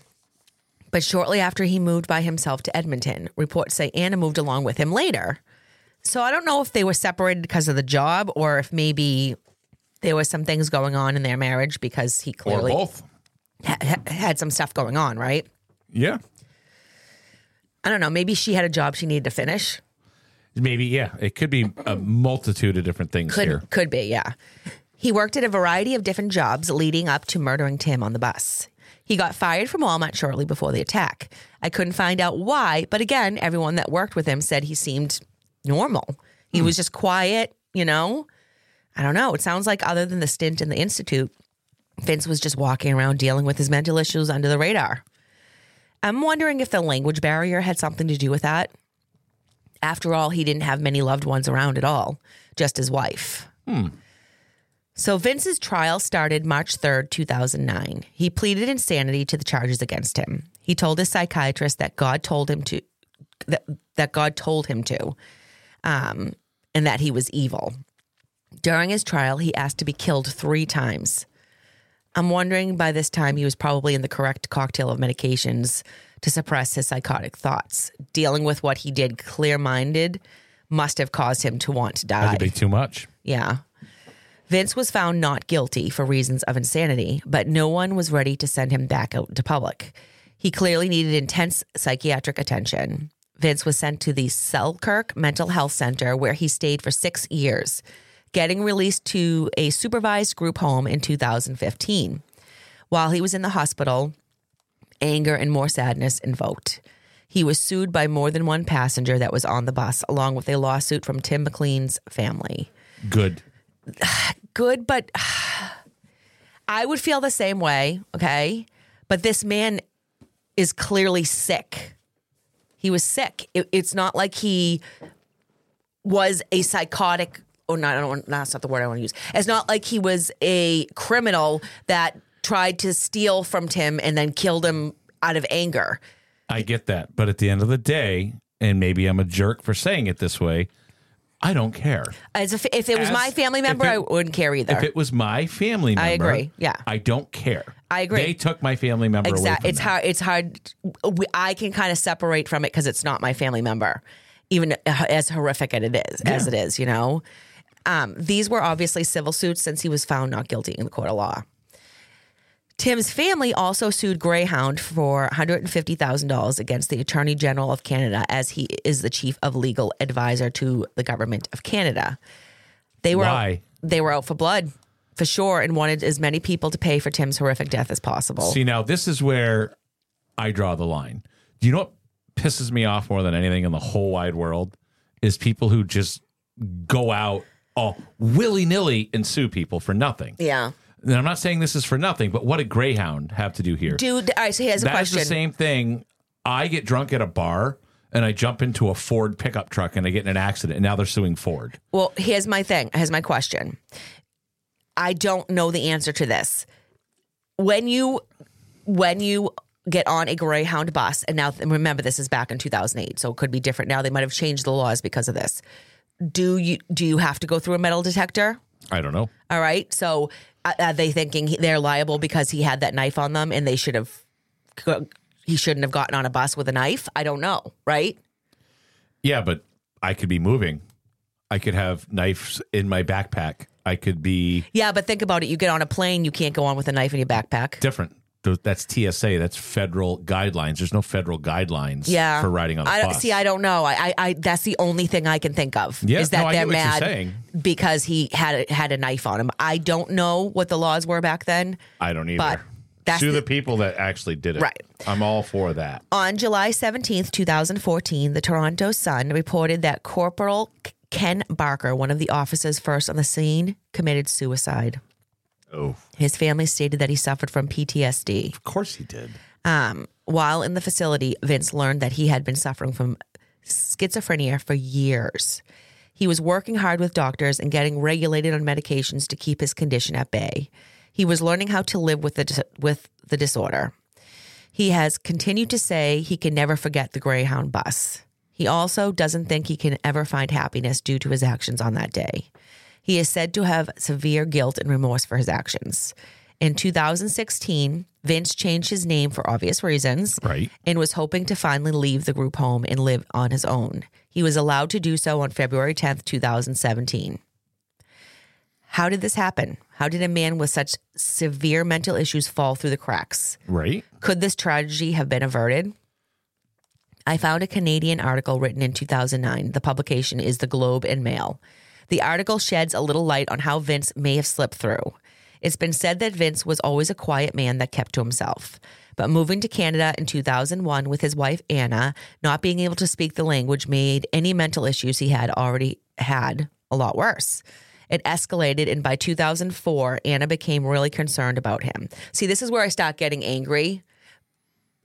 But shortly after he moved by himself to Edmonton, reports say Anna moved along with him later. So I don't know if they were separated because of the job or if maybe there was some things going on in their marriage because he clearly or both. ha- ha- had some stuff going on, right? Yeah. I don't know. Maybe she had a job she needed to finish. Maybe, yeah. It could be a multitude of different things Could here. could be, yeah. He worked at a variety of different jobs leading up to murdering Tim on the bus. He got fired from Walmart shortly before the attack. I couldn't find out why, but again, everyone that worked with him said he seemed normal. He hmm. was just quiet, you know? I don't know. It sounds like other than the stint in the institute, Vince was just walking around dealing with his mental issues under the radar. I'm wondering if the language barrier had something to do with that. After all, he didn't have many loved ones around at all, just his wife. So Vince's trial started March 3rd, 2009. He pleaded insanity to the charges against him. He told his psychiatrist that God told him to that, that God told him to um, and that he was evil. During his trial, he asked to be killed 3 times. I'm wondering by this time he was probably in the correct cocktail of medications to suppress his psychotic thoughts. Dealing with what he did clear minded must have caused him to want to die. To be too much. Yeah. Vince was found not guilty for reasons of insanity, but no one was ready to send him back out into public. He clearly needed intense psychiatric attention. Vince was sent to the Selkirk Mental Health Center, where he stayed for six years, getting released to a supervised group home in 2015. While he was in the hospital, anger and more sadness invoked. He was sued by more than one passenger that was on the bus, along with a lawsuit from Tim McLean's family. Good. Good, but I would feel the same way, okay? But this man is clearly sick. He was sick. It- it's not like he was a psychotic, Oh, or not, I don't, want- that's not the word I want to use. It's not like he was a criminal that tried to steal from Tim and then killed him out of anger. I get that. But at the end of the day, and maybe I'm a jerk for saying it this way, I don't care. As if, if it was As- my family member, it- I wouldn't care either. If it was my family member, I agree. Yeah. I don't care. I agree. They took my family member away Exactly. It's them. hard. It's hard. we- I can kind of separate from it because it's not my family member, even uh, as horrific as it is. As it is, you know. Um, these were obviously civil suits since he was found not guilty in the court of law. Tim's family also sued Greyhound for $150,000 against the Attorney General of Canada as he is the chief of legal advisor to the government of Canada. They were Why? they were out for blood for sure and wanted as many people to pay for Tim's horrific death as possible. See, now this is where I draw the line. Do you know what pisses me off more than anything in the whole wide world? Is people who just go out all willy nilly and sue people for nothing. yeah. And I'm not saying this is for nothing, but what did Greyhound have to do here? Dude, all right, so here's a That's question. the same thing. I get drunk at a bar and I jump into a Ford pickup truck and I get in an accident, and now they're suing Ford. Well, here's my thing. Here's my question. I don't know the answer to this. When you when you get on a Greyhound bus, and now and remember this is back in 2008, so it could be different now. They might have changed the laws because of this. Do you do you have to go through a metal detector? I don't know. All right. So uh, are they thinking he- they're liable because he had that knife on them, and they should have he shouldn't have gotten on a bus with a knife? I don't know. Right. Yeah, but I could be moving. I could have knives in my backpack. I could be Yeah, but think about it. You get on a plane, you can't go on with a knife in your backpack. different. Th- That's TSA. That's federal guidelines. There's no federal guidelines yeah. for riding on a I don't, bus. See, I don't know. I, I, I, that's the only thing I can think of Yeah, is that no, they're get what you're mad saying. because he had a, had a knife on him. I don't know what the laws were back then. I don't either. But that's Sue the- the people that actually did it. Right. I'm all for that. On July 17th, 2014, the Toronto Sun reported that Corporal Ken Barker, one of the officers first on the scene, committed suicide. Oh, His family stated that he suffered from PTSD. of course he did. Um, while in the facility, Vince learned that he had been suffering from schizophrenia for years. He was working hard with doctors and getting regulated on medications to keep his condition at bay. He was learning how to live with the with the disorder. He has continued to say he can never forget the Greyhound bus. He also doesn't think he can ever find happiness due to his actions on that day. He is said to have severe guilt and remorse for his actions. In 2016, Vince changed his name for obvious reasons Right. and was hoping to finally leave the group home and live on his own. He was allowed to do so on February 10th, 2017. How did this happen? How did a man with such severe mental issues fall through the cracks? Right. Could this tragedy have been averted? I found a Canadian article written in 2009. The publication is The Globe and Mail. The article sheds a little light on how Vince may have slipped through. It's been said that Vince was always a quiet man that kept to himself. But moving to Canada in 2001 with his wife Anna, not being able to speak the language made any mental issues he had already had a lot worse. It escalated, and by 2004, Anna became really concerned about him. See, this is where I start getting angry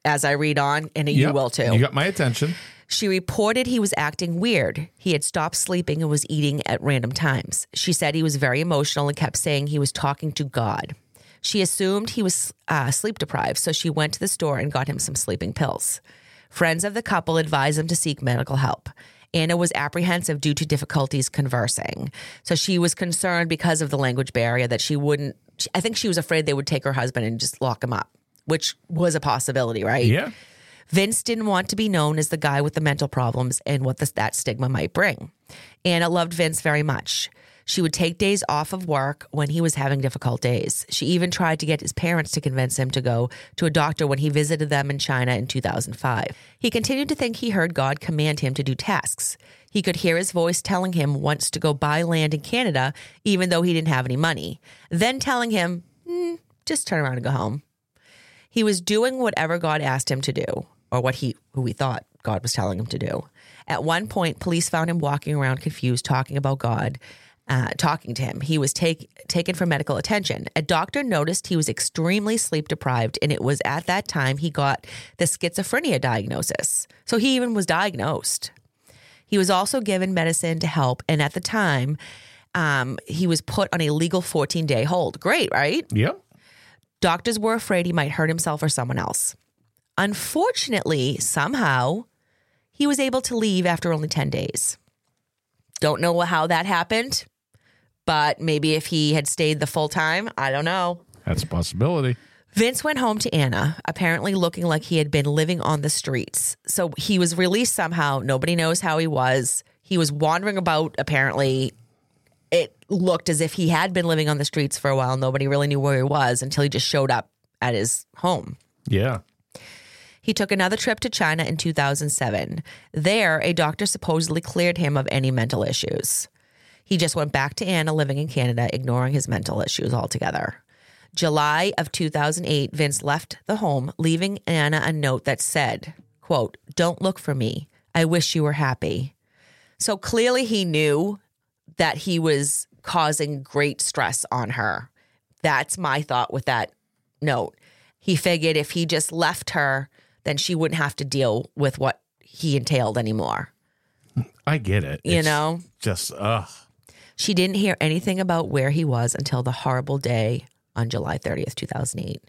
as I read on, and you will too. You got my attention. She reported he was acting weird. He had stopped sleeping and was eating at random times. She said he was very emotional and kept saying he was talking to God. She assumed he was uh, sleep deprived, so she went to the store and got him some sleeping pills. Friends of the couple advised him to seek medical help. Anna was apprehensive due to difficulties conversing. So she was concerned because of the language barrier that she wouldn't, I think she was afraid they would take her husband and just lock him up, which was a possibility, right? Yeah. Vince didn't want to be known as the guy with the mental problems and what this, that stigma might bring. Anna loved Vince very much. She would take days off of work when he was having difficult days. She even tried to get his parents to convince him to go to a doctor when he visited them in China in 2005. He continued to think he heard God command him to do tasks. He could hear his voice telling him once to go buy land in Canada, even though he didn't have any money, then telling him, "Hmm, just turn around and go home. He was doing whatever God asked him to do, or what he who he thought God was telling him to do. At one point, police found him walking around confused, talking about God, uh, talking to him. He was take, taken for medical attention. A doctor noticed he was extremely sleep deprived, and it was at that time he got the schizophrenia diagnosis. So he even was diagnosed. He was also given medicine to help, and at the time, um, he was put on a legal 14 day hold. Great, right? Yep. Doctors were afraid he might hurt himself or someone else. Unfortunately, somehow, he was able to leave after only 10 days. Don't know how that happened, but maybe if he had stayed the full time, I don't know. That's a possibility. Vince went home to Anna, apparently looking like he had been living on the streets. So he was released somehow. Nobody knows how he was. He was wandering about, apparently. It looked as if he had been living on the streets for a while. Nobody really knew where he was until he just showed up at his home. Yeah. He took another trip to China in 2007. There, a doctor supposedly cleared him of any mental issues. He just went back to Anna living in Canada, ignoring his mental issues altogether. July of 2008, Vince left the home, leaving Anna a note that said, quote, "Don't look for me. I wish you were happy." So clearly he knew that he was causing great stress on her. That's my thought with that note. He figured if he just left her, then she wouldn't have to deal with what he entailed anymore. I get it. You It's know? Just, ugh. She didn't hear anything about where he was until the horrible day on July 30th, 2008.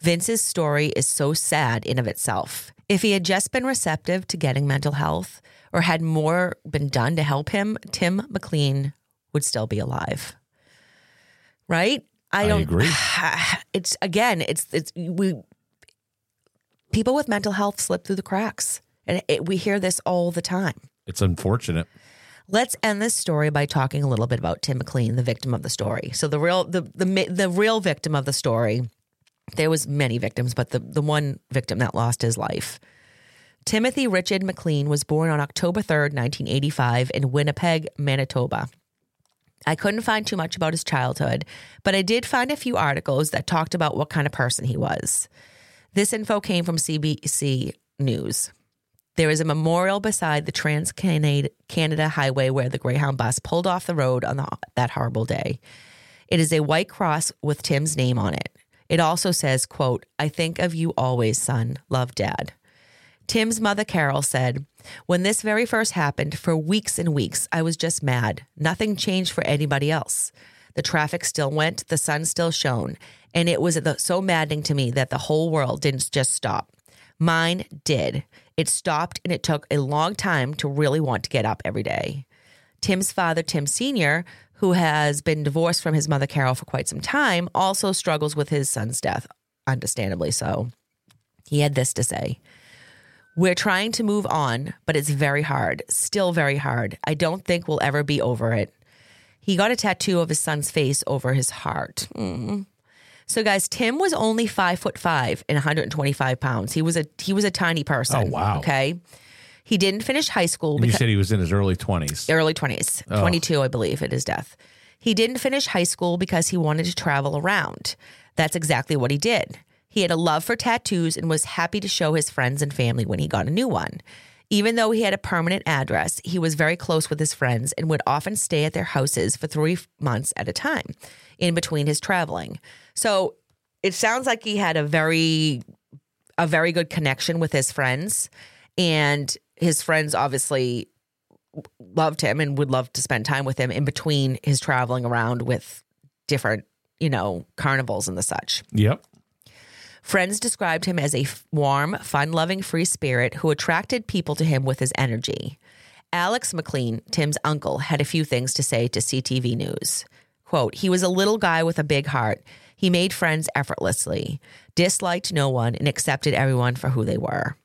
Vince's story is so sad in of itself. If he had just been receptive to getting mental health or had more been done to help him, Tim McLean would still be alive. Right? I don't agree. It's again, it's it's we people with mental health slip through the cracks. And it, we hear this all the time. It's unfortunate. Let's end this story by talking a little bit about Tim McLean, the victim of the story. So the real the the the real victim of the story. There was many victims, but the the one victim that lost his life. Timothy Richard McLean was born on October 3rd, 1985 in Winnipeg, Manitoba. I couldn't find too much about his childhood, but I did find a few articles that talked about what kind of person he was. This info came from CBC News. There is a memorial beside the Trans Canada Highway where the Greyhound bus pulled off the road on the, that horrible day. It is a white cross with Tim's name on it. It also says, quote, I think of you always, son. Love, Dad. Tim's mother, Carol, said, When this very first happened, for weeks and weeks, I was just mad. Nothing changed for anybody else. The traffic still went, the sun still shone, and it was so maddening to me that the whole world didn't just stop. Mine did. It stopped, and it took a long time to really want to get up every day. Tim's father, Tim Sr., who has been divorced from his mother, Carol, for quite some time, also struggles with his son's death, understandably so. He had this to say We're trying to move on, but it's very hard, still very hard. I don't think we'll ever be over it. He got a tattoo of his son's face over his heart. Mm. So, guys, Tim was only five foot five and 125 pounds. He was a he was a tiny person. Oh, wow. Okay, he didn't finish high school. And you because- said he was in his early 20s. early 20s, Oh. 22, I believe, at his death. He didn't finish high school because he wanted to travel around. That's exactly what he did. He had a love for tattoos and was happy to show his friends and family when he got a new one. Even though he had a permanent address, he was very close with his friends and would often stay at their houses for three months at a time in between his traveling. So it sounds like he had a very a very good connection with his friends and his friends obviously loved him and would love to spend time with him in between his traveling around with different, you know, carnivals and the such. Yep. Friends described him as a warm, fun loving, free spirit who attracted people to him with his energy. Alex McLean, Tim's uncle, had a few things to say to CTV News. Quote, he was a little guy with a big heart. He made friends effortlessly, disliked no one, and accepted everyone for who they were.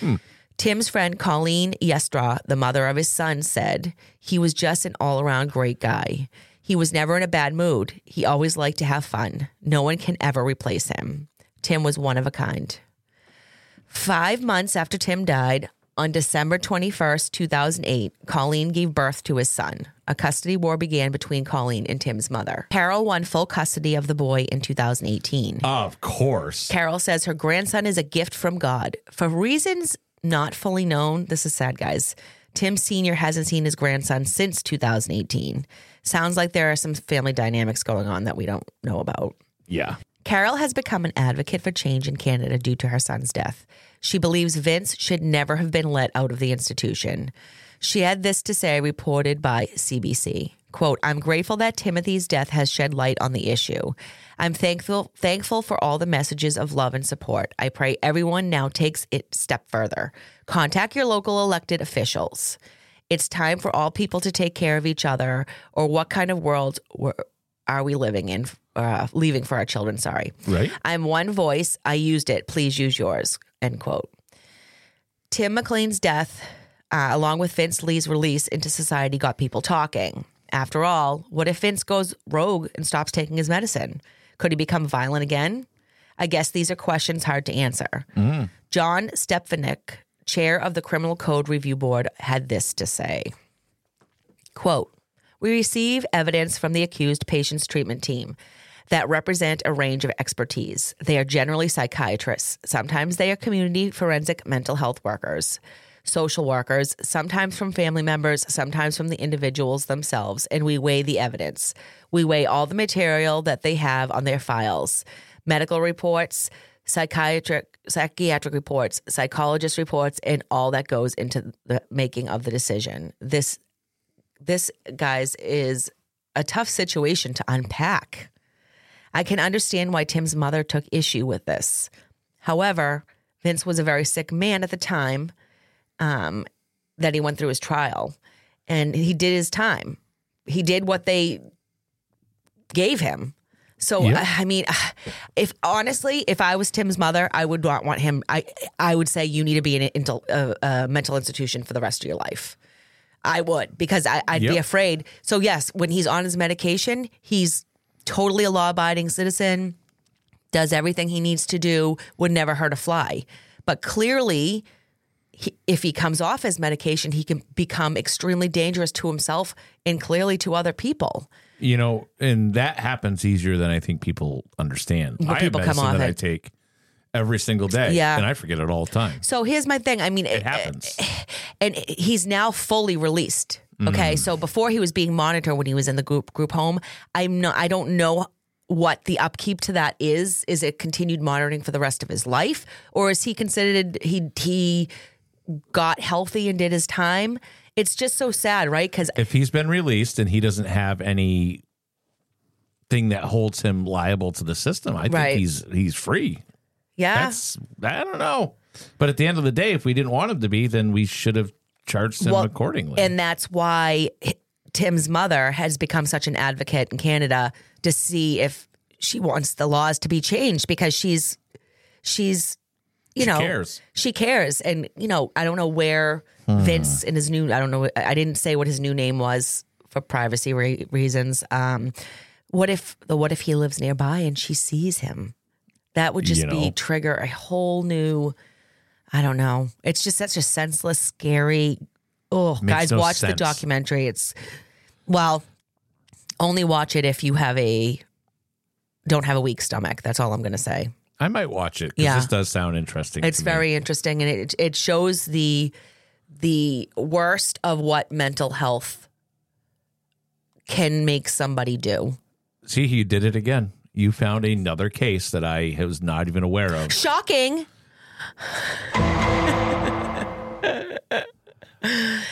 Hmm. Tim's friend Colleen Yestra, the mother of his son, said he was just an all around great guy. He was never in a bad mood. He always liked to have fun. No one can ever replace him. Tim was one of a kind. Five months after Tim died, on December 21st, 2008, Colleen gave birth to his son. A custody war began between Colleen and Tim's mother. Carol won full custody of the boy in 2018. Of course. Carol says her grandson is a gift from God. For reasons not fully known, this is sad, guys. Tim Sr. hasn't seen his grandson since 2018. Sounds like there are some family dynamics going on that we don't know about. Yeah. Carol has become an advocate for change in Canada due to her son's death. She believes Vince should never have been let out of the institution. She had this to say, reported by CBC. Quote, I'm grateful that Timothy's death has shed light on the issue. I'm thankful thankful for all the messages of love and support. I pray everyone now takes it step further. Contact your local elected officials. It's time for all people to take care of each other, or what kind of world we're- are we living in? Uh, leaving for our children, sorry. Right. I'm one voice. I used it. Please use yours. End quote. Tim McLean's death, uh, along with Vince Li's release into society, got people talking. After all, what if Vince goes rogue and stops taking his medicine? Could he become violent again? I guess these are questions hard to answer. John Stepfanick, chair of the Criminal Code Review Board, had this to say Quote, we receive evidence from the accused patient's treatment team that represent a range of expertise. They are generally psychiatrists. Sometimes they are community forensic mental health workers, social workers, sometimes from family members, sometimes from the individuals themselves, and we weigh the evidence. We weigh all the material that they have on their files medical reports, psychiatric psychiatric reports, psychologist reports, and all that goes into the making of the decision. This this guys is a tough situation to unpack. I can understand why Tim's mother took issue with this. However, Vince was a very sick man at the time um, that he went through his trial, and he did his time. He did what they gave him. So Yeah. I I mean, if honestly, if I was Tim's mother, I would not want him. I I would say you need to be in a, a, a mental institution for the rest of your life. I would because I, I'd be afraid. So yes, when he's on his medication, he's totally a law-abiding citizen, does everything he needs to do, would never hurt a fly. But clearly, he, if he comes off his medication, he can become extremely dangerous to himself and clearly to other people. You know, and that happens easier than I think people understand. When I people come off that I take every single day. Yeah. And I forget it all the time. So here's my thing. I mean, It happens. and he's now fully released. Okay, mm. so before he was being monitored when he was in the group group home, I'm not. I don't know what the upkeep to that is. Is it continued monitoring for the rest of his life, or is he considered he he got healthy and did his time? It's just so sad, right? Because If he's been released and he doesn't have any thing that holds him liable to the system, I think Right. he's he's free. Yeah, That's I don't know. But at the end of the day, if we didn't want him to be, then we should have charged him Well, accordingly. And that's why Tim's mother has become such an advocate in Canada to see if she wants the laws to be changed because she's she's you She know cares. she cares and you know I don't know where Hmm. Vince in his new I don't know I didn't say what his new name was for privacy re- reasons um what if the what if he lives nearby and she sees him that would just You be know. trigger a whole new I don't know. It's just such a senseless, scary. Oh, Makes guys, no watch the documentary. It's well, only watch it if you have a don't have a weak stomach. That's all I'm going to say. I might watch it Yeah. this does sound interesting. It's to me. very interesting, and it it shows the the worst of what mental health can make somebody do. See, he did it again. You found another case that I was not even aware of. Shocking.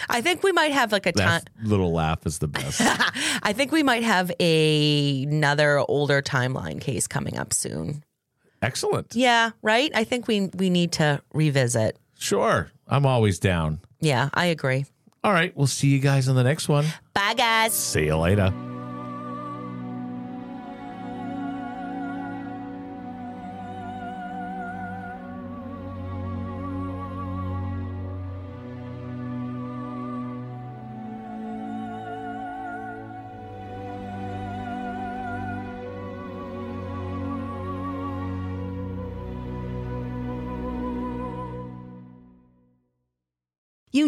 I think we might have like a. That little laugh is the best. I think we might have a, another older timeline case coming up soon. Excellent. Yeah, right? I think we we need to revisit. Sure. I'm always down. Yeah, I agree. All right. We'll see you guys on the next one. Bye guys. See you later.